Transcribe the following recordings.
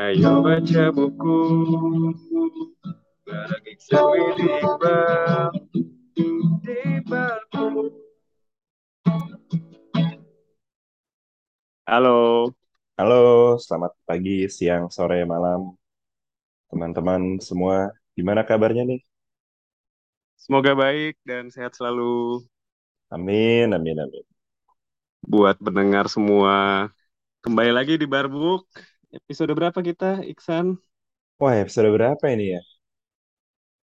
Ayo baca buku bareng Iksan Widigbal di Balbu. Halo, Halo, selamat pagi, siang, sore, malam, teman-teman semua. Gimana kabarnya nih? semoga baik dan sehat selalu Amin, amin, amin. buat pendengar semua. Kembali lagi di Barbuk. Episode berapa kita, Iksan? Wah, episode berapa ini ya?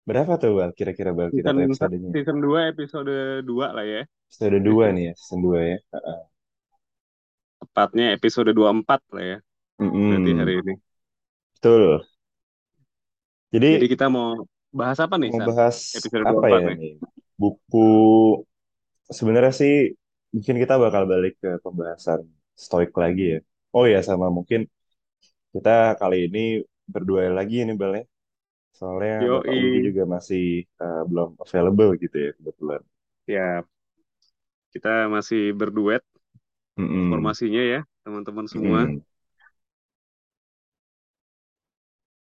Berapa tuh, Bal? Kira-kira, Bal, kita Season episodenya? season 2, episode 2 lah ya. Episode 2 nih ya, season 2 ya. Tepatnya episode 24 lah ya. Berarti hari ini. betul. Jadi, Jadi kita mau bahas apa nih, mau San? bahas Episode apa 24 ya nih. nih? Buku, sebenarnya sih, mungkin kita bakal balik ke pembahasan stoik lagi ya. Oh ya, sama mungkin kita kali ini berdua lagi nih, Bal ya. Soalnya Bapak Widi Yoi. juga masih uh, belum available gitu ya kebetulan. Ya, kita masih berduet Mm-mm. formasinya ya, teman-teman semua. Mm-mm.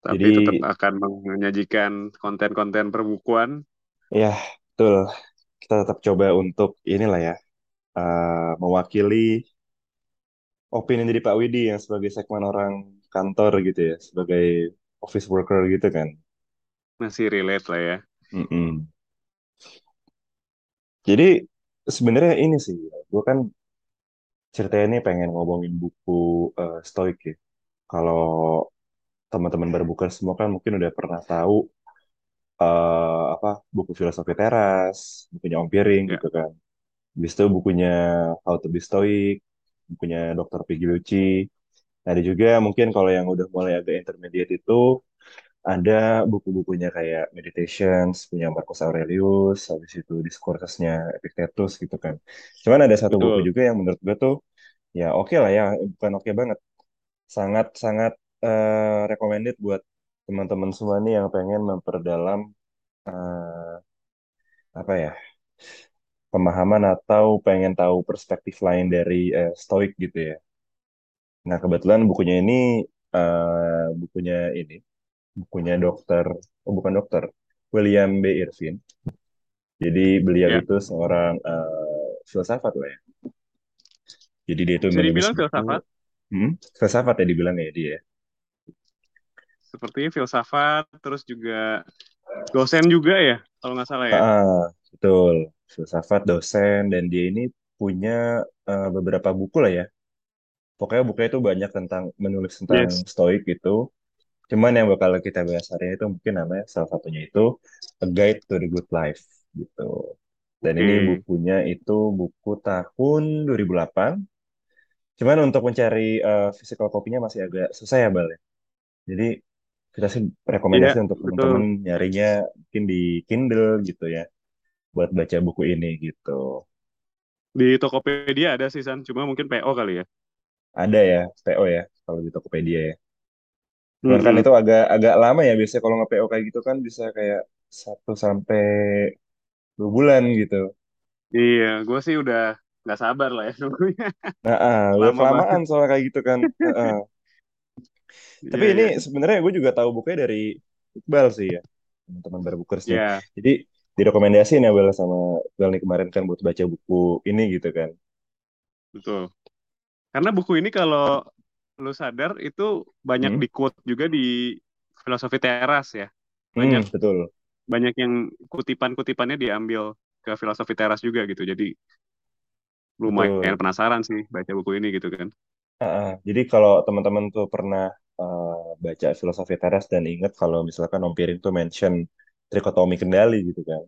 Tapi Jadi tetap akan menyajikan konten-konten perbukuan. ya betul kita tetap coba untuk inilah ya uh, mewakili opini dari Pak Widi yang sebagai segmen orang kantor gitu ya, sebagai office worker gitu kan. Masih relate lah ya. Mm-mm. Jadi sebenarnya ini sih, gue kan ceritanya ini pengen ngomongin buku uh, Stoik ya. Kalau teman-teman berbuka semua kan mungkin udah pernah tahu eh, apa buku filosofi teras, bukunya Om Piring Ya, gitu kan. Habis itu bukunya How to be Stoic, bukunya Dr. Pigliucci. Nah, ada juga mungkin kalau yang udah mulai agak intermediate itu ada buku-bukunya kayak Meditations, punya Marcus Aurelius, habis itu Discoursesnya Epictetus gitu kan. Cuman ada satu buku juga yang menurut gue tuh ya oke lah ya, bukan oke banget. Sangat-sangat eh, recommended buat teman-teman semua nih yang pengen memperdalam eh, apa ya pemahaman atau pengen tahu perspektif lain dari eh, Stoik gitu ya. Nah kebetulan bukunya ini eh, bukunya ini bukunya dokter oh bukan dokter William B. Irvin. Jadi beliau Ya, itu seorang eh, filsafat lah ya. Jadi dia itu bisa menulis dibilang buku filsafat. hmm, filsafat ya dibilangnya ya dia. Sepertinya filsafat, terus juga dosen juga ya, kalau nggak salah ya. Ah, betul filsafat dosen dan dia ini punya eh, beberapa buku lah ya. Pokoknya bukunya itu banyak tentang menulis tentang Yes. Stoik itu Cuman yang bakal kita bahas hari ini itu mungkin namanya salah satunya itu A Guide to the Good Life gitu. Dan ini Oke. bukunya itu buku tahun 2008. Cuman untuk mencari eh, physical copy-nya masih agak susah ya, Bal. ya. Jadi kita sih rekomendasi untuk betul. teman-teman nyarinya mungkin di Kindle gitu ya, buat baca buku ini gitu. Di Tokopedia ada sih, San. Cuma mungkin PO kali ya. Ada ya, PO ya, kalau di Tokopedia ya. Cuman kan Mm-mm. itu agak agak lama ya biasanya kalau nge-PO kayak gitu kan bisa kayak satu sampai dua bulan gitu. Iya, gue sih udah nggak sabar lah ya nunggunya. Nah, ah, udah Lama banget. kelamaan soalnya kayak gitu kan. Heeh. Tapi Iya, ini iya. sebenarnya gue juga tahu bukunya dari Iqbal sih ya, teman-teman Barbukers nih. Ya, Jadi direkomendasiin ya Bel sama Iqbal nih kemarin kan buat baca buku ini gitu kan. betul. Karena buku ini kalau lu sadar itu banyak Hmm? di quote juga di filosofi teras ya. Hmm, Banyak betul, banyak yang kutipan-kutipannya diambil ke filosofi teras juga gitu. Jadi lumayan betul. penasaran sih baca buku ini gitu kan. Ah, ah. Jadi kalau teman-teman tuh pernah eh, baca filosofi teras dan ingat kalau misalkan Om Piring tuh mention trikotomi kendali gitu kan.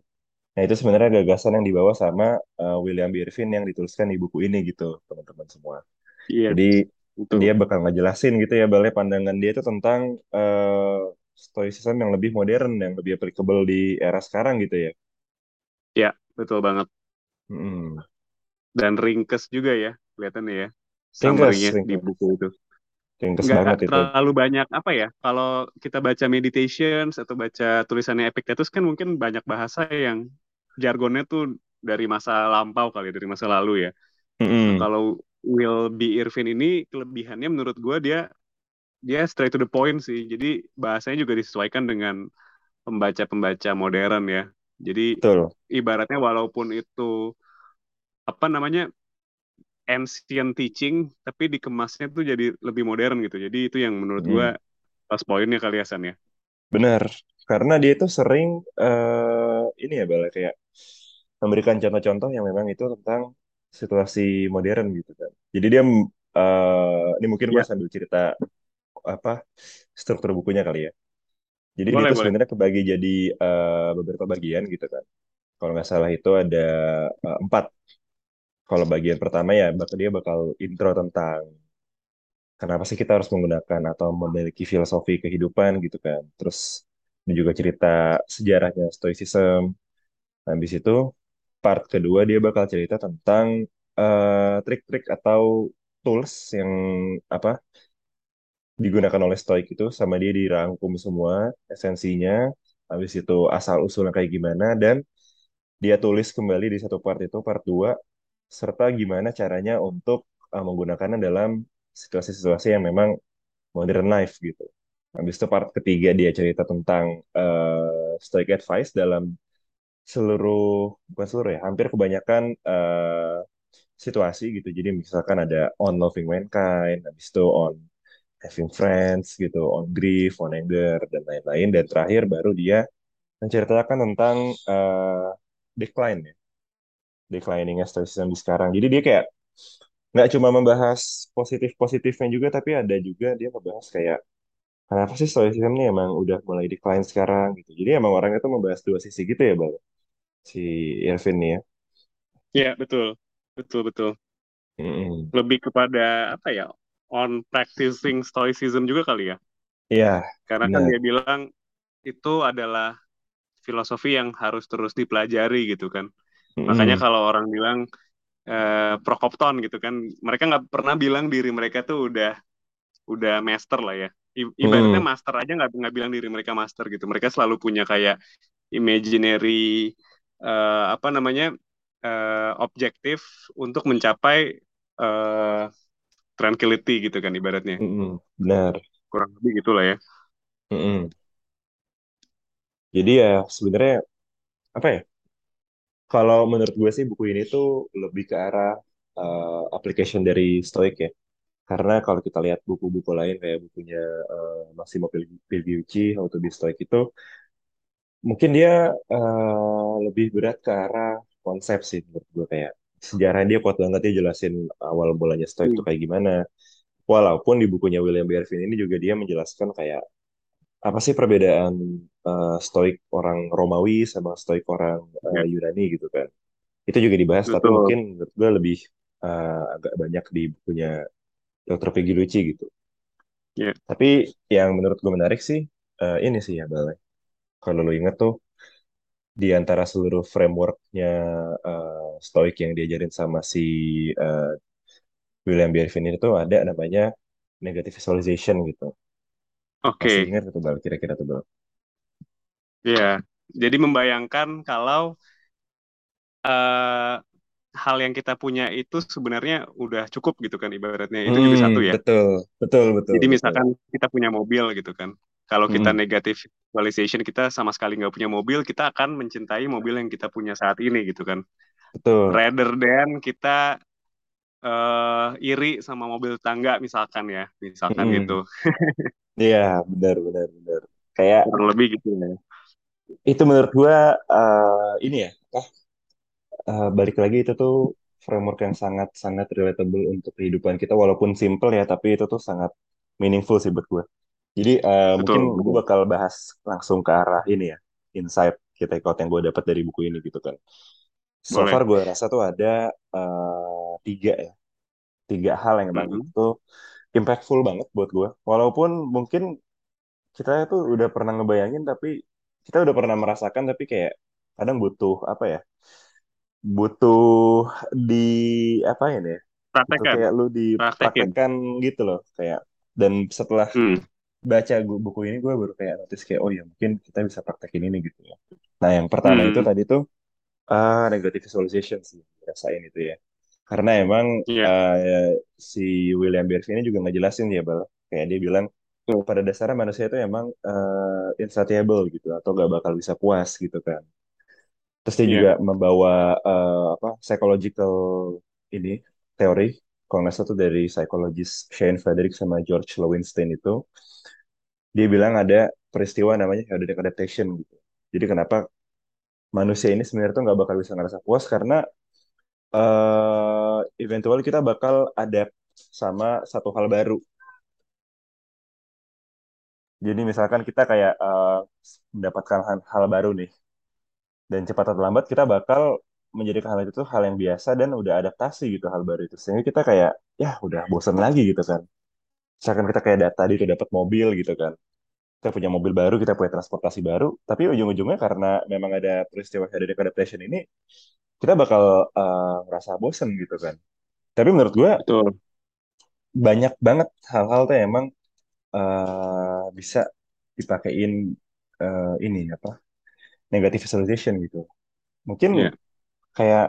Nah itu sebenarnya gagasan yang dibawa sama eh, William B. Irvin yang dituliskan di buku ini gitu teman-teman semua. Iya, Jadi dia betul. bakal ngejelasin gitu ya balai pandangan dia itu tentang eh stoicism yang lebih modern, yang lebih applicable di era sekarang gitu ya. Ya, betul banget. Mm-mm. Dan ringkes juga ya kelihatannya ya Ringkes, summary-nya di buku itu. ringkes banget nggak itu. terlalu banyak apa ya kalau kita baca meditations atau baca tulisannya Epictetus kan mungkin banyak bahasa yang jargonnya tuh dari masa lampau kali ya, dari masa lalu ya nah Mm-mm. kalau Will B. Irvin ini kelebihannya menurut gue dia dia straight to the point sih. Jadi bahasanya juga disesuaikan dengan pembaca-pembaca modern ya. Jadi Betul. ibaratnya walaupun itu apa namanya ancient teaching, tapi dikemasnya tuh jadi lebih modern gitu. Jadi itu yang menurut gua Mm. plus poinnya kali ya San ya. Benar. Karena dia itu sering eh, ini ya Bala kayak memberikan contoh-contoh yang memang itu tentang situasi modern gitu kan. Jadi dia eh, ini mungkin gue Ya, sambil cerita apa struktur bukunya kali ya. Jadi dia boleh itu sebenarnya kebagi jadi eh, beberapa bagian gitu kan. Kalau nggak salah itu ada eh, empat. Kalau bagian pertama ya bakal dia bakal intro tentang kenapa sih kita harus menggunakan atau memiliki filosofi kehidupan gitu kan. Terus ini juga cerita sejarahnya Stoicism. Habis itu part kedua dia bakal cerita tentang eh, trik-trik atau tools yang apa digunakan oleh Stoik itu sama dia dirangkum semua esensinya. Habis itu asal usulnya kayak gimana dan dia tulis kembali di satu part itu part 2 serta gimana caranya untuk uh, menggunakannya dalam situasi-situasi yang memang modern life gitu. Habis itu part ketiga dia cerita tentang uh, Stoic advice dalam seluruh bukan seluruh ya, hampir kebanyakan uh, situasi gitu. Jadi misalkan ada on loving mankind, habis itu on having friends gitu, on grief, on anger dan lain-lain dan terakhir baru dia menceritakan tentang uh, decline ya declining stoicism di sekarang. Jadi dia kayak nggak cuma membahas positif-positifnya juga, tapi ada juga dia membahas kayak kenapa sih stoicism ini emang udah mulai decline sekarang gitu. Jadi emang orangnya tuh membahas dua sisi gitu ya, Bang. Si Irvin nih ya. Iya, betul. Betul, betul. Mm-mm. Lebih kepada apa ya? On practicing stoicism juga kali ya. Iya, Karena kan benar. dia bilang itu adalah filosofi yang harus terus dipelajari gitu kan. Makanya Mm-mm. kalau orang bilang eh, Prokopton gitu kan, mereka nggak pernah bilang diri mereka tuh udah udah master lah ya. I- ibaratnya Mm-mm. master aja nggak nggak bilang diri mereka master gitu. Mereka selalu punya kayak imaginary eh, apa namanya eh, objektif untuk mencapai eh, tranquility gitu kan ibaratnya. Mm-mm. Benar. Kurang lebih gitulah ya. Mm-mm. Jadi ya sebenarnya apa ya? Kalau menurut gue sih buku ini tuh lebih ke arah uh, application dari Stoic ya. Karena kalau kita lihat buku-buku lain kayak bukunya eh, Massimo Pil- How to be Stoic itu, mungkin dia eh, lebih berat ke arah konsep sih menurut gue kayak sejarah dia kuat banget dia jelasin awal mulanya Stoic itu Hmm. kayak gimana. Walaupun di bukunya William Bervin ini juga dia menjelaskan kayak apa sih perbedaan eh, Stoik orang Romawi sama Stoik orang eh, Ya, Yunani gitu kan. Itu juga dibahas, tapi betul. mungkin menurut gue lebih eh, agak banyak di bukunya Dr. Pigliucci gitu. Ya, Tapi yang menurut gue menarik sih eh, ini sih ya Bal. Kalau lo inget tuh di antara seluruh frameworknya eh, Stoic yang diajarin sama si eh, William Bervin itu ada namanya negative visualization gitu. Masih oke. ingat tuh Bal kira-kira tuh Bal? Ya, jadi membayangkan kalau eh, hal yang kita punya itu sebenarnya udah cukup gitu kan ibaratnya. Itu juga satu Hmm, ya. betul, betul, betul, Jadi betul. misalkan kita punya mobil gitu kan. Kalau kita Mm-mm, negatif visualization kita sama sekali nggak punya mobil, kita akan mencintai mobil yang kita punya saat ini gitu kan. betul. Rather than kita eh, iri sama mobil tangga misalkan ya, misalkan gitu. Mm-mm. Iya, benar, benar, benar. Kayak Kurang lebih gitu ya. itu menurut gua eh, ini ya, ah, eh, balik lagi itu tuh framework yang sangat sangat relatable untuk kehidupan kita walaupun simple ya, tapi itu tuh sangat meaningful sih buat gua. Jadi eh, mungkin gue bakal bahas langsung ke arah ini ya, insight kita ikut yang gue dapat dari buku ini gitu kan. So far Boleh. gue rasa tuh ada eh, tiga ya, tiga hal yang emang Mm-mm. itu impactful banget buat gue. Walaupun mungkin kita tuh udah pernah ngebayangin tapi kita udah pernah merasakan tapi kayak kadang butuh apa ya butuh di apa ini ya kayak lu dipraktekkan gitu loh kayak dan setelah Hmm. Baca buku ini gue baru kayak notice kayak oh ya mungkin kita bisa praktekin ini gitu ya nah yang pertama itu Hmm. tadi tuh ah negative visualization sih rasain itu ya karena emang Iya. eh, si William Bervin ini juga ngejelasin ya bal kayak dia bilang pada dasarnya manusia itu emang eh, insatiable gitu atau gak bakal bisa puas gitu kan. Terus dia Iya, juga membawa eh, apa psychological ini teori kalau nggak salah tuh dari psikologis Shane Frederick sama George Lowenstein itu dia bilang ada peristiwa namanya hedonic adaptation gitu. Jadi kenapa manusia ini sebenarnya tuh nggak bakal bisa ngerasa puas karena eh eventual kita bakal adapt sama satu hal baru. Jadi misalkan kita kayak eh, mendapatkan hal, hal baru nih dan cepat atau lambat kita bakal menjadikan hal itu hal yang biasa dan udah adaptasi gitu hal baru itu sehingga kita kayak ya udah bosan lagi gitu kan misalkan kita kayak dat- tadi tuh dapat mobil gitu kan. Kita punya mobil baru kita punya transportasi baru tapi ujung-ujungnya karena memang ada peristiwa hedonic adaptation ini kita bakal eh, ngerasa bosan gitu kan. Tapi menurut gue betul. banyak banget hal-hal tuh emang eh, bisa dipakein eh, ini apa negative visualization gitu. Mungkin Iya, kayak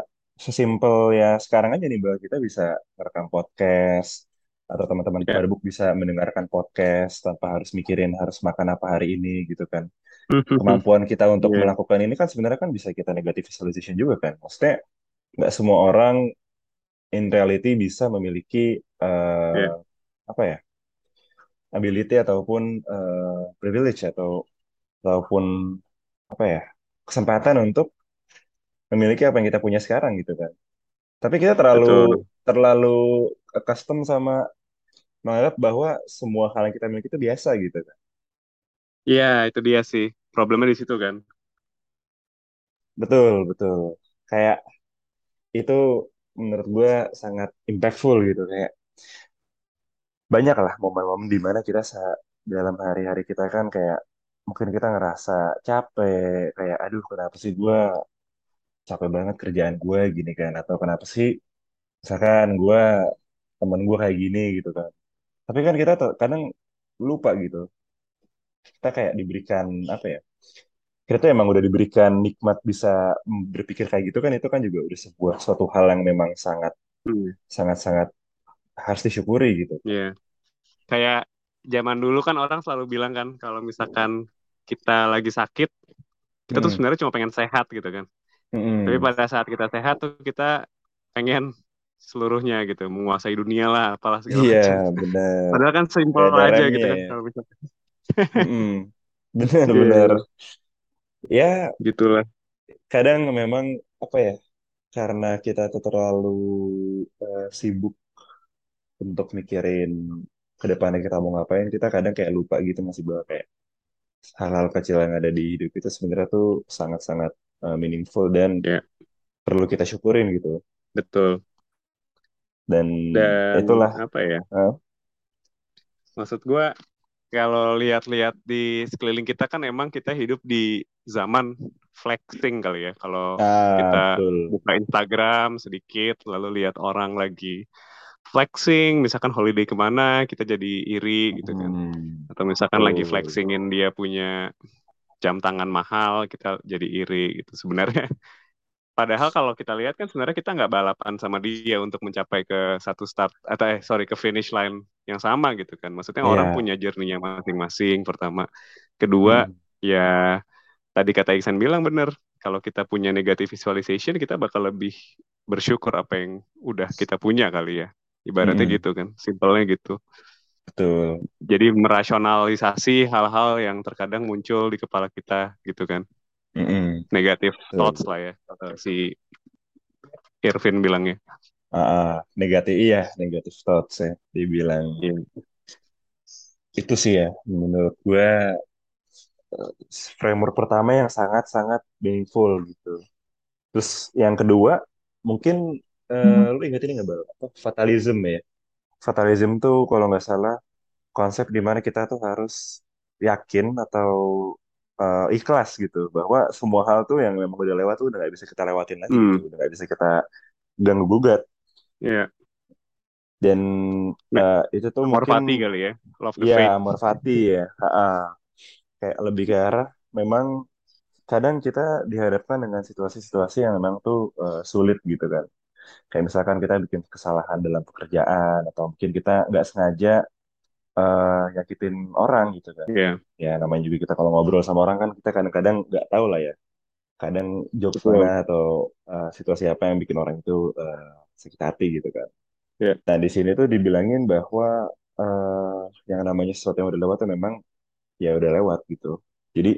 sesimpel ya sekarang aja nih bahwa kita bisa merekam podcast atau teman-teman iya. perbuk bisa mendengarkan podcast tanpa harus mikirin harus makan apa hari ini gitu kan. Kemampuan kita untuk Iya, melakukan ini kan sebenarnya kan bisa kita negative visualization juga kan. Maksudnya nggak semua orang in reality bisa memiliki iya, eh, apa ya ability ataupun eh, privilege atau ataupun apa ya kesempatan untuk memiliki apa yang kita punya sekarang gitu kan. Tapi kita terlalu betul. terlalu custom sama menganggap bahwa semua hal yang kita miliki itu biasa gitu kan. Iya, itu dia sih. Problemnya di situ kan. Betul, betul. Kayak itu menurut gue sangat impactful gitu. Kayak banyak lah momen-momen di mana kita dalam hari-hari kita kan kayak mungkin kita ngerasa capek, kayak aduh kenapa sih gue capek banget kerjaan gue gini kan. Atau kenapa sih misalkan gue temen gue kayak gini gitu kan. Tapi kan kita tuh kadang lupa gitu. Kita kayak diberikan apa ya? kita tuh emang udah diberikan nikmat bisa berpikir kayak gitu kan itu kan juga udah sebuah suatu hal yang memang sangat Hmm, sangat sangat harus disyukuri gitu. Iya. Kayak zaman dulu kan orang selalu bilang kan kalau misalkan kita lagi sakit, kita tuh Mm-mm. sebenarnya cuma pengen sehat gitu kan. Tapi Mm-mm. pada saat kita sehat tuh kita pengen seluruhnya gitu, menguasai dunia lah, apalah segala Iya macam. benar Padahal kan simpel aja gitu kan kalau misalkan. Mm-mm. Benar-benar Iya, ya gitulah. kadang memang apa ya karena kita tuh terlalu eh, sibuk untuk mikirin ke depannya kita mau ngapain kita kadang kayak lupa gitu masih bahwa kayak hal-hal kecil yang ada di hidup itu sebenarnya tuh sangat-sangat eh, meaningful dan Ya, perlu kita syukurin gitu. betul. Dan Dan itulah, apa ya? eh, Maksud gua kalau lihat-lihat di sekeliling kita kan emang kita hidup di zaman flexing kali ya. Kalau ah kita betul. buka Instagram sedikit, lalu lihat orang lagi flexing, misalkan holiday ke mana, kita jadi iri gitu kan. Hmm, Atau misalkan lagi betul. flexingin dia punya jam tangan mahal, kita jadi iri gitu. Sebenarnya Padahal kalau kita lihat kan sebenarnya kita nggak balapan sama dia untuk mencapai ke satu start atau eh sorry ke finish line yang sama gitu kan. Maksudnya orang Iya. punya journey-nya masing-masing pertama. Kedua Mm-mm. ya tadi kata Iksan bilang bener. Kalau kita punya negative visualization kita bakal lebih bersyukur apa yang udah kita punya kali ya. Ibaratnya Mm-mm. gitu kan. Simpelnya gitu. Betul. Jadi merasionalisasi hal-hal yang terkadang muncul di kepala kita gitu kan. Mm-mm. Negative thoughts Betul. lah ya. Si Irvin bilangnya. Ah, negatif iya, negatif thoughts ya, dibilang. Iya. Itu sih ya, menurut gue framework pertama yang sangat-sangat meaningful gitu. Terus yang kedua, mungkin eh, lu ingat ini nggak? Apa? Fatalism ya. Fatalism tuh kalau nggak salah konsep di mana kita tuh harus yakin atau eh, ikhlas gitu bahwa semua hal tuh yang memang udah lewat tuh udah nggak bisa kita lewatin lagi gitu, Hmm, udah nggak bisa kita ganggu gugat. iya. Dan eh, itu tuh Amor mungkin Fati kali ya. Love the ya Fate. amor fati ya, Ha-ha. Kayak lebih ke arah memang kadang kita dihadapkan dengan situasi-situasi yang memang tuh eh, sulit gitu kan. Kayak misalkan kita bikin kesalahan dalam pekerjaan atau mungkin kita nggak sengaja eh, nyakitin orang gitu kan. Iya, Ya namanya juga kita kalau ngobrol sama orang kan kita kadang-kadang nggak tahu lah ya. Kadang jokes mana betul. atau eh, situasi apa yang bikin orang itu eh, sakit hati gitu kan. Iya, Nah di sini tuh dibilangin bahwa eh, yang namanya sesuatu yang udah lewat tuh memang ya udah lewat gitu. Jadi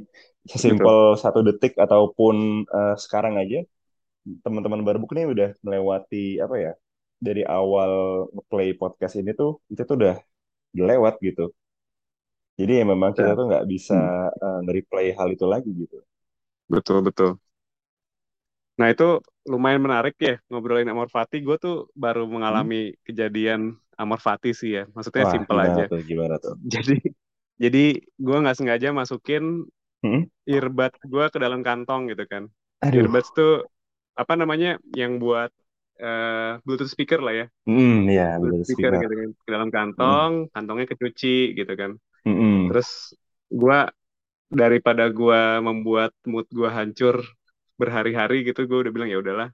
sesimpel satu detik ataupun eh, sekarang aja teman-teman Barbuk nih udah melewati apa ya dari awal play podcast ini tuh itu tuh udah udah lewat gitu. Jadi ya memang kita Ya. tuh nggak bisa Hmm. eh, nge-replay hal itu lagi gitu. Betul, betul. Nah, itu lumayan menarik ya ngobrolin Amor Fati. Gue tuh baru Hmm? mengalami kejadian Amor Fati sih ya. Maksudnya Wah, simple aja. tuh? Gimana tuh? Jadi, jadi gue nggak sengaja masukin Hmm? earbud gue ke dalam kantong gitu kan. Aduh. Earbuds tuh apa namanya yang buat eh, Bluetooth speaker lah ya. Hmm, ya, Bluetooth Bluetooth speaker speaker. gitu kan. Ke dalam kantong, kantongnya kecuci gitu kan. Hmm. Terus gue daripada gue membuat mood gue hancur berhari-hari gitu, gue udah bilang ya udahlah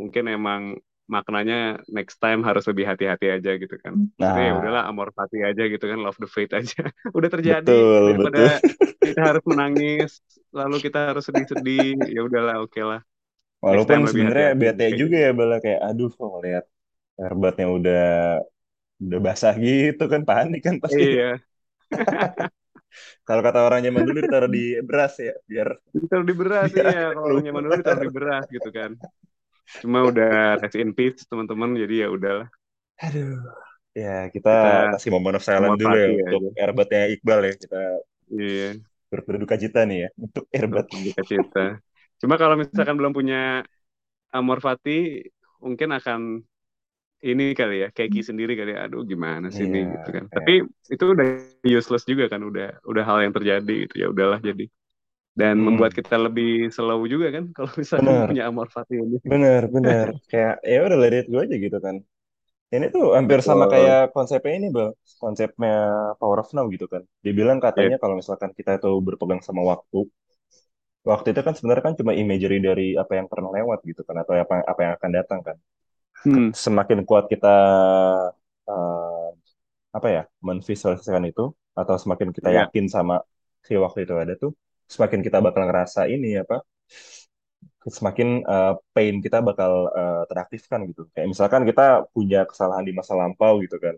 mungkin emang maknanya next time harus lebih hati-hati aja gitu kan. Ya udahlah Nah, amor fati aja gitu kan, love the fate aja. Udah terjadi betul, daripada betul. kita harus menangis, lalu kita harus sedih-sedih, ya udahlah oke lah. Walaupun sebenarnya bete juga ya Bala kayak aduh kok ngeliat earbudnya udah udah basah gitu kan panik kan pasti. Iya, Kalau kata orang zaman dulu ditaruh di beras ya biar ditaruh di beras iya. akhirnya Kalau zaman dulu ditaruh di beras gitu kan. Cuma udah rest in peace teman-teman, jadi ya udahlah Aduh. Ya, kita kita kasih moment of silence dulu ya fati untuk aja. earbudnya Iqbal ya. Kita Iya, ber- berduka cita nih ya untuk earbud. berduka cita. Cuma kalau misalkan belum punya amor fati, mungkin akan ini kali ya, keki sendiri kali ya. Aduh, gimana sih ini Iya, gitu kan. Tapi kayak itu udah useless juga kan, udah udah hal yang terjadi gitu ya udahlah jadi. Dan membuat mm, kita lebih slow juga kan kalau misalkan bener, punya amor fati ini. bener, bener. Kayak ya udah let it go aja gitu kan. Ini tuh hampir sama kayak konsepnya ini, Bang. Konsepnya Power of Now gitu kan. Dibilang Ya. katanya kalau misalkan kita itu berpegang sama waktu, waktu itu kan sebenarnya kan cuma imagery dari apa yang pernah lewat gitu kan, atau apa apa yang akan datang kan. Hmm, Semakin kuat kita eh, apa ya menvisualisasikan itu, atau semakin kita ya. yakin sama si waktu itu ada tuh, semakin kita bakal ngerasa ini apa, semakin eh, pain kita bakal eh, teraktifkan gitu. Kayak misalkan kita punya kesalahan di masa lampau gitu kan.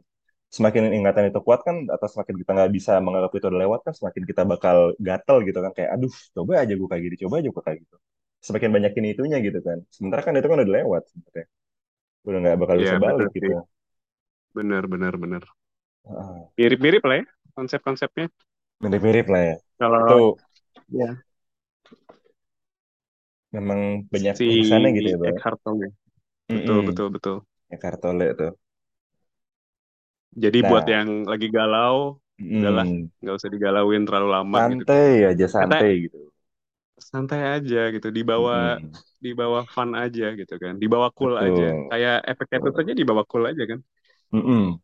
Semakin ingatan itu kuat kan, atau semakin kita nggak bisa menganggap itu udah lewat kan, semakin kita bakal gatel gitu kan. Kayak aduh, coba aja gue kayak gini, coba aja gue kayak gitu. Semakin banyak ini itunya gitu kan. Sementara kan itu kan udah lewat sebenarnya. Udah nggak bakal Ya, bisa balik benar gitu. sih. Benar, benar, benar. Heeh. Mirip-mirip lah ya konsep-konsepnya. Mirip-mirip lah ya. Itu Kalau ya memang banyak si urusannya gitu ya, Bang. Eckhart Tolle. Betul, Mm-mm. betul, betul. Ya, Kartole tuh. Jadi buat Nah, yang lagi galau, udahlah mm, nggak usah digalauin terlalu lama gitu santai aja, Kata santai gitu. santai aja gitu, dibawa Mm-mm. dibawa fun aja gitu kan, dibawa cool aja. Betul. Kayak efek itu Betul. saja dibawa cool aja kan. Mm-mm.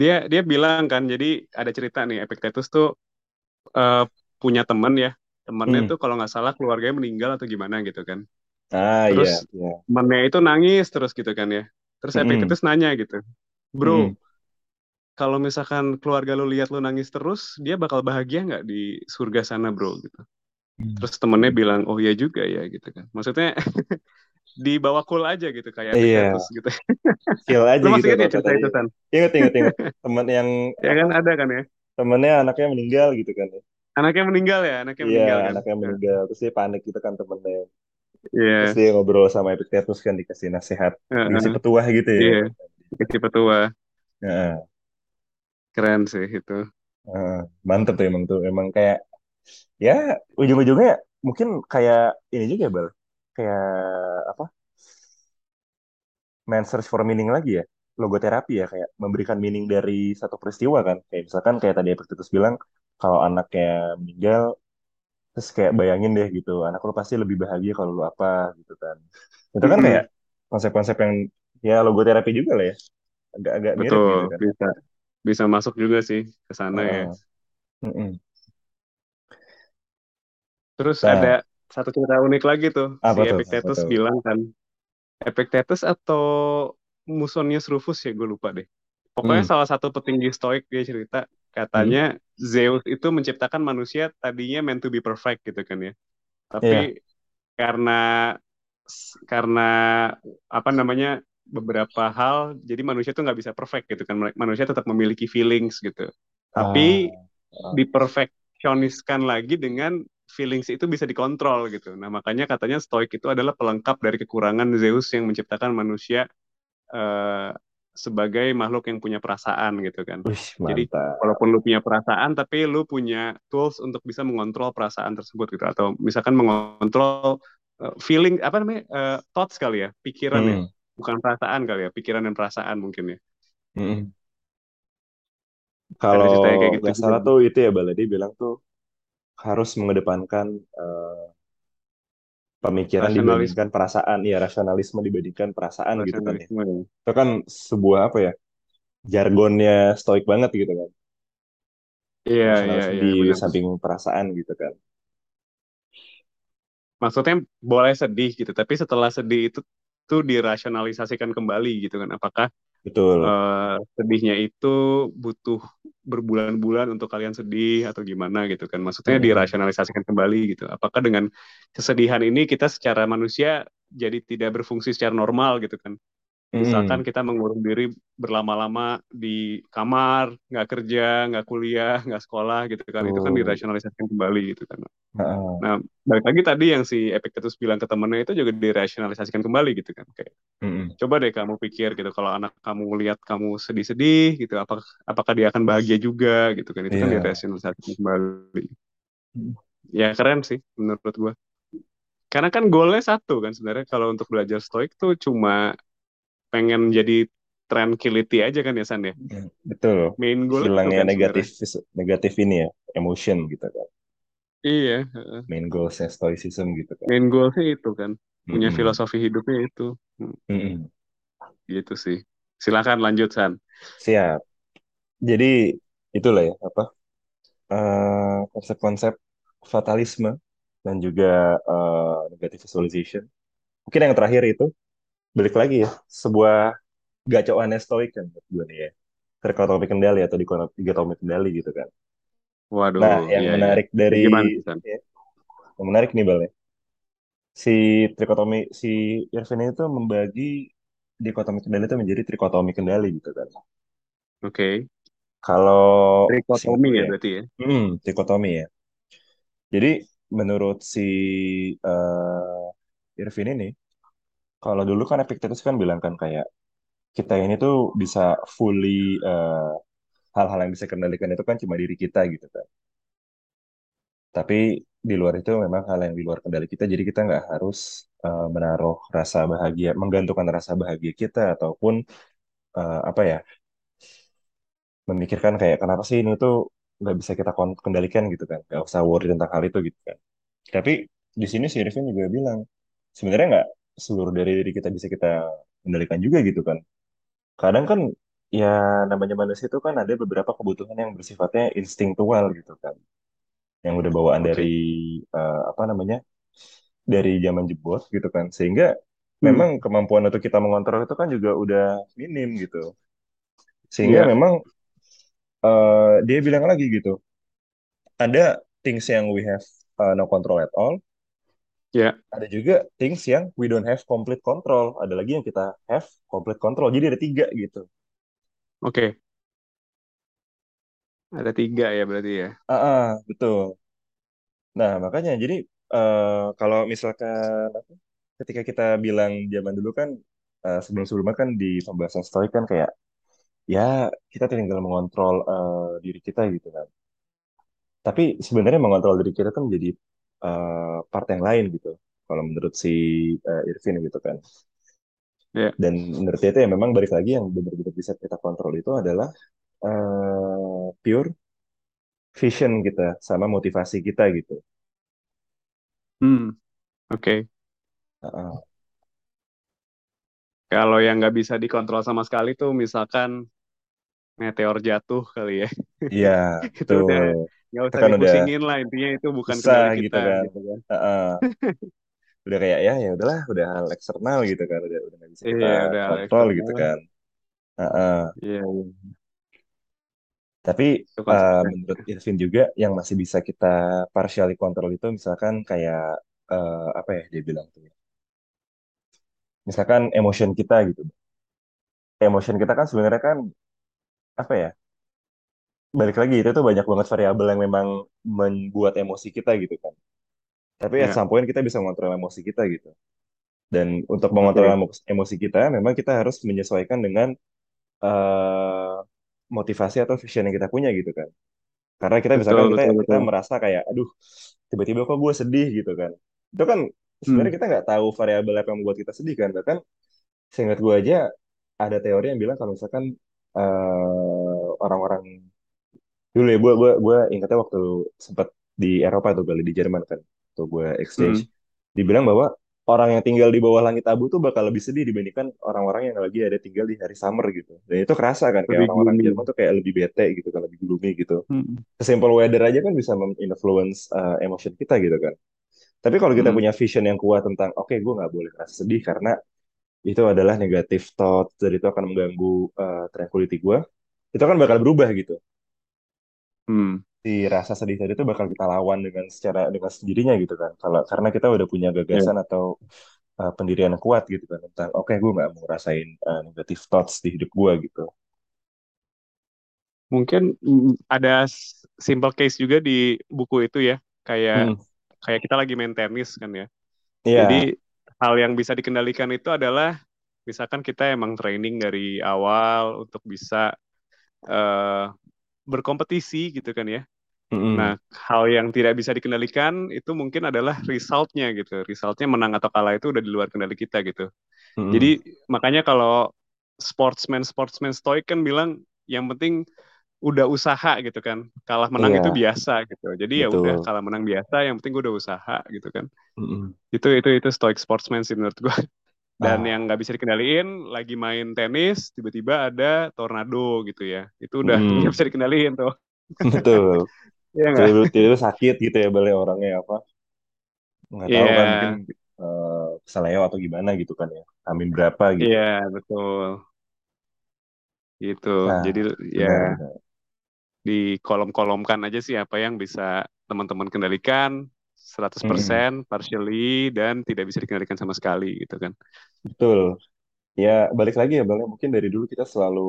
Dia dia bilang kan, jadi ada cerita nih Epictetus tuh eh, punya temen ya, temennya Mm. tuh kalau nggak salah keluarganya meninggal atau gimana gitu kan. Ah, Terus iya, iya. temennya itu nangis terus gitu kan ya. Terus Mm-mm. Epictetus nanya gitu, bro, Mm-mm. kalau misalkan keluarga lu lihat lu nangis terus, dia bakal bahagia nggak di surga sana bro gitu. Mm. Terus temennya bilang, oh iya juga ya gitu kan. Maksudnya dibawa cool aja gitu kayak Epictetus Iya, gitu. chill aja Lu masih gitu ingat ya cerita itu. San? Ingat, ingat, ingat. Teman yang Ya kan ada kan ya. Temennya anaknya meninggal gitu kan. Anaknya meninggal ya, anaknya Iya, meninggal kan. anaknya meninggal. Terus dia panik gitu kan temennya. Terus Iya, dia ngobrol sama Epictetus kan dikasih nasihat, dikasih Heeh, petuah gitu ya. iya, dikasih petua. Heeh, Keren sih itu. heeh. Mantep tuh emang tuh. Emang kayak ya ujung-ujungnya mungkin kayak ini juga Bal. Kayak apa? main search for meaning lagi ya. Logoterapi ya kayak memberikan meaning dari satu peristiwa kan. Kayak misalkan kayak tadi Epictetus bilang kalau anaknya meninggal terus kayak bayangin deh gitu, anak lu pasti lebih bahagia kalau lu apa gitu kan. Itu kan kayak konsep-konsep yang ya logoterapi juga lah ya. Agak-agak mirip betul, gitu kan. bisa bisa masuk juga sih ke sana ya. Mm-mm. Terus ada Nah, satu cerita unik lagi tuh. Si apa? Apa Epictetus tuh? bilang kan, Epictetus atau Musonius Rufus ya gue lupa deh. Pokoknya Hmm. salah satu petinggi Stoik dia cerita Hmm. katanya Zeus itu menciptakan manusia tadinya meant to be perfect gitu kan ya. Tapi Iya. karena karena apa namanya beberapa hal jadi manusia tuh nggak bisa perfect gitu kan. Manusia tetap memiliki feelings gitu. Tapi Ah. diperfeksioniskan lagi dengan feelings itu bisa dikontrol gitu. Nah makanya katanya Stoik itu adalah pelengkap dari kekurangan Zeus yang menciptakan manusia eh, sebagai makhluk yang punya perasaan gitu kan. Wih, Jadi walaupun lu punya perasaan tapi lu punya tools untuk bisa mengontrol perasaan tersebut gitu atau misalkan mengontrol uh, feeling apa namanya uh, thoughts kali ya, pikiran ya. Bukan perasaan kali ya, pikiran dan perasaan mungkin ya. Hmm. Kalau kayak gitu juga. salah tuh itu ya Baladi bilang tuh harus mengedepankan eh, pemikiran dibandingkan perasaan, ya rasionalisme dibandingkan perasaan gitu kan ya. rasionalisme ya. Itu kan sebuah apa ya jargonnya stoik banget gitu kan. Iya, iya, iya, di samping perasaan gitu kan. Maksudnya boleh sedih gitu, tapi setelah sedih itu tuh dirasionalisasikan kembali gitu kan. Apakah Betul. uh, sedihnya itu butuh berbulan-bulan untuk kalian sedih atau gimana gitu kan maksudnya Mm-mm. dirasionalisasikan kembali gitu apakah dengan kesedihan ini kita secara manusia jadi tidak berfungsi secara normal gitu kan misalkan Mm-mm. kita mengurung diri berlama-lama di kamar nggak kerja nggak kuliah nggak sekolah gitu kan itu kan dirasionalisasikan kembali gitu kan nah balik lagi tadi yang si Epictetus bilang ke temennya itu juga dirasionalisasikan kembali gitu kan kayak Mm-mm. coba deh kamu pikir gitu kalau anak kamu lihat kamu sedih-sedih gitu apakah apakah dia akan bahagia juga gitu kan itu kan Iya. dirasionalisasikan kembali Mm. ya keren sih menurut gua karena kan goalnya satu kan sebenarnya kalau untuk belajar stoik tuh cuma pengen jadi tranquility aja kan ya San ya Ya, Betul. main goal Hilangnya kan negatif sebenarnya negatif ini ya, emotion gitu kan. iya. Main goalsnya stoicism gitu kan. main goalnya itu kan punya Mm-mm. filosofi hidupnya itu Hmm, Mm-mm. gitu sih silakan lanjut San Siap. Jadi itulah ya apa eh, konsep-konsep fatalisme dan juga eh, negative visualization. Mungkin yang terakhir itu balik lagi ya sebuah gacoannya stoik kan menurut gue nih ya. Trikotomi kendali atau digotomi kendali gitu kan. waduh Nah, yang iya iya menarik dari gimana ya, yang menarik nih Bal ya. Si trikotomi si Irvin itu membagi dikotomi kendali itu menjadi trikotomi kendali gitu kan. oke Kalau trikotomi ya ya, berarti ya hmm, trikotomi ya. Jadi menurut si eh, Irvin ini, kalau dulu kan Epictetus kan bilang kan kayak kita ini tuh bisa fully eh, hal-hal yang bisa kendalikan itu kan cuma diri kita gitu kan. Tapi di luar itu memang hal yang di luar kendali kita, jadi kita nggak harus eh, menaruh rasa bahagia, menggantungkan rasa bahagia kita ataupun eh, apa ya, memikirkan kayak kenapa sih ini tuh nggak bisa kita kendalikan gitu kan, nggak usah worry tentang hal itu gitu kan. Tapi di sini si Irvin juga bilang sebenarnya nggak seluruh dari diri kita bisa kita kendalikan juga gitu kan. Kadang kan ya namanya manusia itu kan ada beberapa kebutuhan yang bersifatnya instingtual gitu kan, yang udah bawaan dari oke eh, apa namanya dari zaman jebot gitu kan, sehingga memang hmm kemampuan untuk kita mengontrol itu kan juga udah minim gitu, sehingga iya. memang eh, dia bilang lagi gitu, ada things yang we have uh, no control at all, ya ada juga things yang we don't have complete control, ada lagi yang kita have complete control, jadi ada tiga gitu. oke ada tiga ya berarti ya Ah, ah, betul. Nah, makanya jadi eh, kalau misalkan apa, ketika kita bilang zaman dulu kan eh, sebelum-sebelumnya kan di pembahasan stoik kan kayak ya kita tinggal mengontrol eh, diri kita gitu kan. Tapi sebenarnya mengontrol diri kita tuh menjadi eh, part yang lain gitu. Kalau menurut si eh, Irvin gitu kan. ya Dan menurut dia itu ya memang balik lagi yang benar-benar bisa kita kontrol itu adalah eh, pure vision kita sama motivasi kita gitu. hmm oke Ah, ah. Kalau yang nggak bisa dikontrol sama sekali tuh misalkan meteor jatuh kali ya. Iya, Itu udah. Nggak usah kan udah dipusingin lah intinya itu bukan susah gitu kita kan. gitu kan. Heeh. Udah kayak ya ya udahlah, udah hal eksternal gitu kan, udah udah nggak bisa kita Iya udah kontrol gitu kan. Heeh. Iya, iya. Tapi konsisten. menurut Irvin juga yang masih bisa kita partially control itu misalkan kayak eh, apa ya dia bilang tuh. Misalkan emotion kita gitu. Emotion kita kan sebenarnya kan apa ya? Balik lagi itu tuh banyak banget variabel yang memang membuat emosi kita gitu kan. Tapi at Ya, some point kita bisa mengontrol emosi kita gitu. Dan untuk mengontrol emosi kita, memang kita harus menyesuaikan dengan eh, motivasi atau vision yang kita punya gitu kan. Karena kita Betul, misalkan kita betul, kita merasa kayak, aduh, tiba-tiba kok gue sedih gitu kan. Itu kan Hmm, sebenarnya kita nggak tahu variabel apa yang membuat kita sedih kan. Bahkan seingat gue aja ada teori yang bilang kalau misalkan eh, orang-orang dulu ya, gue gue gue ingatnya waktu sempat di Eropa tuh kali di Jerman kan, tuh gue exchange, hmm. dibilang bahwa orang yang tinggal di bawah langit abu tuh bakal lebih sedih dibandingkan orang-orang yang lagi ada tinggal di hari summer gitu. Dan itu kerasa kan kayak orang-orang. Jerman tuh kayak lebih bete gitu kan, lebih gloomy gitu. Hmm, Sesimpel weather aja kan bisa menginfluence uh, emotion kita gitu kan. Tapi kalau kita hmm, punya vision yang kuat tentang, oke okay, gue nggak boleh rasa sedih karena itu adalah negatif thought, jadi itu akan mengganggu uh, tranquility gue, itu kan bakal berubah gitu hmm. si rasa sedih tadi itu bakal kita lawan dengan secara dengan sendirinya gitu kan. Kalau karena kita udah punya Ya. gagasan atau uh, pendirian yang kuat gitu kan tentang oke okay, gue nggak mau ngerasain uh, negative thoughts di hidup gue gitu. Mungkin mm, ada simple case juga di buku itu ya, kayak Hmm, kayak kita lagi main tenis kan ya. Iya, Jadi hal yang bisa dikendalikan itu adalah misalkan kita emang training dari awal untuk bisa eh, berkompetisi gitu kan ya. Mm-mm. Nah, hal yang tidak bisa dikendalikan itu mungkin adalah resultnya gitu. Resultnya menang atau kalah itu udah di luar kendali kita gitu. Mm-mm. Jadi makanya kalau sportsman sportsman stoik kan bilang yang penting udah usaha gitu kan. Kalah menang itu Iya, biasa gitu. Jadi ya udah kalah menang biasa. Yang penting gue udah usaha gitu kan. Mm-mm. Itu itu itu stoik sportsman sih menurut gue. Dan yang Ah, nggak bisa dikendaliin lagi main tenis tiba-tiba ada tornado gitu ya. Itu udah nggak mm-mm. bisa dikendaliin tuh. Betul. Iya nggak? Tiba-tiba tiba-tiba sakit gitu ya balik orangnya apa? Nggak tahu Iya, kan mungkin uh, atau gimana gitu kan ya. Amin berapa gitu. iya betul. Gitu. Nah, Jadi ya benar-benar. di kolom-kolomkan aja sih apa yang bisa teman-teman kendalikan 100% partially dan tidak bisa dikendalikan sama sekali gitu kan. Betul. Ya, balik lagi ya, Bang. Mungkin dari dulu kita selalu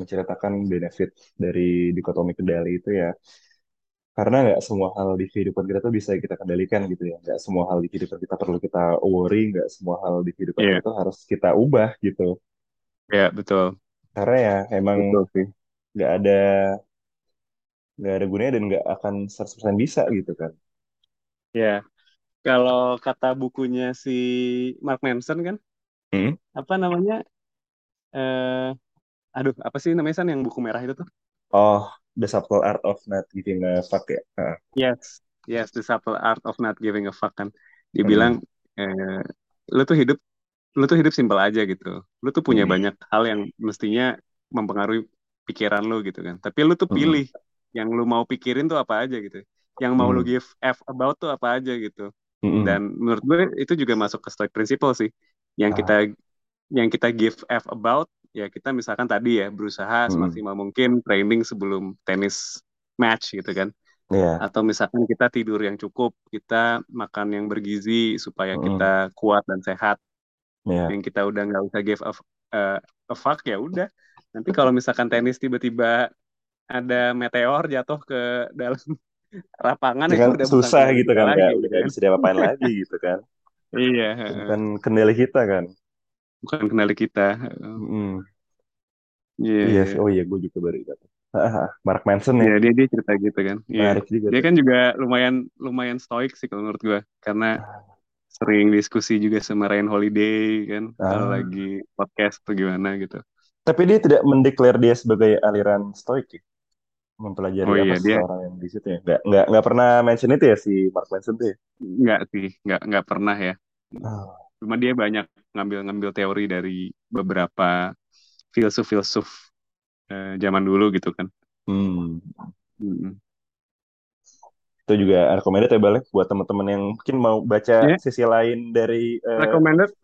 menceritakan benefit dari dikotomi kendali itu ya. Karena nggak semua hal di kehidupan kita tuh bisa kita kendalikan gitu ya. Nggak semua hal di kehidupan kita perlu kita worry, nggak semua hal di kehidupan kita Iya, tuh harus kita ubah gitu. ya betul. Karena ya emang Betul sih. nggak ada nggak ada gunanya dan nggak akan 100% bisa gitu kan. Ya, kalau kata bukunya si Mark Manson kan, Hmm? apa namanya? Eh, aduh, apa sih namanya San yang buku merah itu tuh? Oh, The Subtle Art of Not Giving a Fuck ya. Ah, Yes, yes, The Subtle Art of Not Giving a Fuck kan. hmm, Dibilang, eh, lu tuh hidup, lu tuh hidup simpel aja gitu. Lu tuh punya hmm, banyak hal yang mestinya mempengaruhi pikiran lu gitu kan. Tapi lu tuh hmm, pilih yang lu mau pikirin tuh apa aja gitu. Yang mau lu hmm, give F about tuh apa aja gitu. hmm, Dan menurut gue itu juga masuk ke Stoic Principle sih. Yang kita ah, yang kita give F about ya kita misalkan tadi ya berusaha hmm, semaksimal mungkin training sebelum tenis match gitu kan. Ya, atau misalkan kita tidur yang cukup kita makan yang bergizi supaya hmm, kita kuat dan sehat. Ya. yang kita udah nggak usah give a, uh, a fuck ya udah. Nanti kalau misalkan tenis tiba-tiba ada meteor jatuh ke dalam lapangan Itu udah susah gitu kan, nggak gitu kan bisa diapa-apain lagi gitu kan. iya bukan kendali kita kan. bukan kendali kita Heeh. Hmm, iya iya oh iya gue juga baru ingat. Ah, ah, ah, Mark Manson ya, Iya dia dia cerita gitu kan. Iya. juga Dia kan juga lumayan lumayan stoik sih kalau menurut gua karena sering diskusi juga sama Ryan Holiday kan kalau Ah, lagi podcast tuh gimana gitu. tapi dia tidak mendeklar dia sebagai aliran stoik ya? Mempelajari Oh apa iya dia seseorang yang di situ ya? Nggak, nggak, nggak pernah mention itu ya si Mark Manson tuh ya? nggak sih nggak nggak pernah ya. Ah, Cuma dia banyak ngambil-ngambil teori dari beberapa filsuf-filsuf eh, zaman dulu gitu kan. hmm. Mm-mm. Itu juga recommended ya balik buat teman-teman yang mungkin mau baca Ya, sisi lain dari eh, recommended.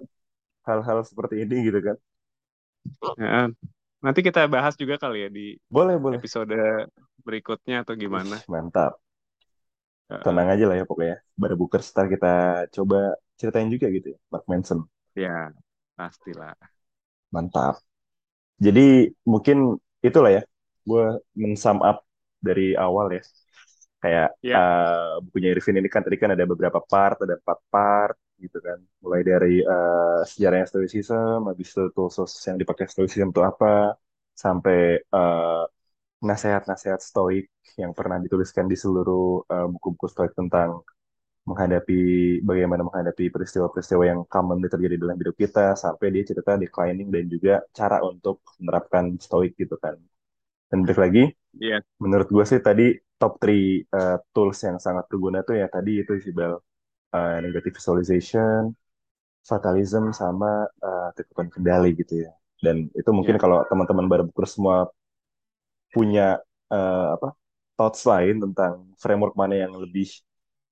hal-hal seperti ini gitu kan. Ya, Nanti kita bahas juga kali ya di Boleh, boleh. episode berikutnya atau gimana. Ih, mantap. Tenang aja lah ya pokoknya. Baru Booker Star kita coba ceritain juga gitu ya. Mark Manson. ya, pastilah. Mantap. Jadi mungkin itulah ya. Gue men-sum up dari awal ya. Kayak Ya, eh, bukunya Irvin ini kan tadi kan ada beberapa part, ada empat part gitu kan. Mulai dari eh, sejarahnya Stoicism, habis itu tools yang dipakai Stoicism itu apa, sampai eh, nasihat-nasihat Stoik yang pernah dituliskan di seluruh eh, buku-buku Stoik tentang menghadapi bagaimana menghadapi peristiwa-peristiwa yang commonly terjadi dalam hidup kita, sampai dia cerita declining dan juga cara untuk menerapkan Stoik gitu kan. Dan balik lagi, iya, menurut gue sih tadi top 3 tools yang sangat berguna tuh ya tadi itu sih Bel. Eh, negative visualization, fatalism, sama uh, kendali gitu ya. Dan itu mungkin iya, kalau teman-teman baru buku semua punya eh, apa thoughts lain tentang framework mana yang lebih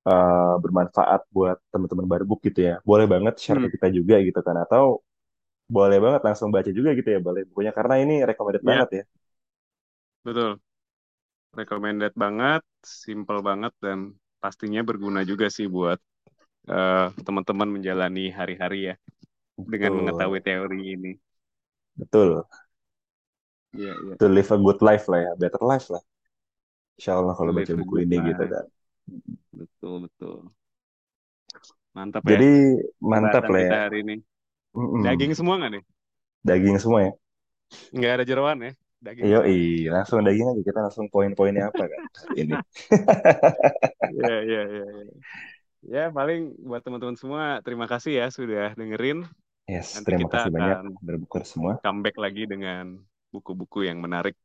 eh, bermanfaat buat teman-teman baru book gitu ya. Boleh banget share Hmm, ke kita juga gitu kan atau boleh banget langsung baca juga gitu ya boleh bukunya karena ini recommended iya, banget ya. betul. Recommended banget, simple banget dan pastinya berguna juga sih buat eh, teman-teman menjalani hari-hari ya dengan Betul. mengetahui teori ini. Betul. Iya, iya. To live a good life lah ya, better life lah. Insya Allah kalau baca buku ini gitu life. kan. Betul, betul. Mantap ya Jadi mantap pembahasan lah ya. hari ini. Daging Mm-mm. semua nggak nih? Daging semua ya. Nggak ada jeroan ya? Daging Yo, langsung daging aja kita langsung poin-poinnya apa kan ini. Iya, iya, iya. Ya, paling buat teman-teman semua, terima kasih ya sudah dengerin. Yes, Nanti terima kita kasih banyak berbuka semua. comeback lagi dengan buku-buku yang menarik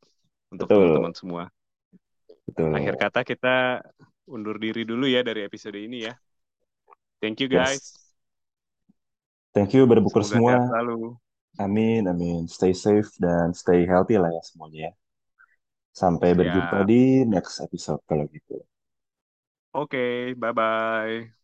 untuk teman-teman semua. Akhir betul. kata kita undur diri dulu ya dari episode ini ya. Thank you guys. Yes. Thank you Semoga semua. selalu. Amin, amin. Stay safe dan stay healthy lah ya semuanya ya. Sampai berjumpa Siap. di next episode kalau gitu. Oke, bye-bye.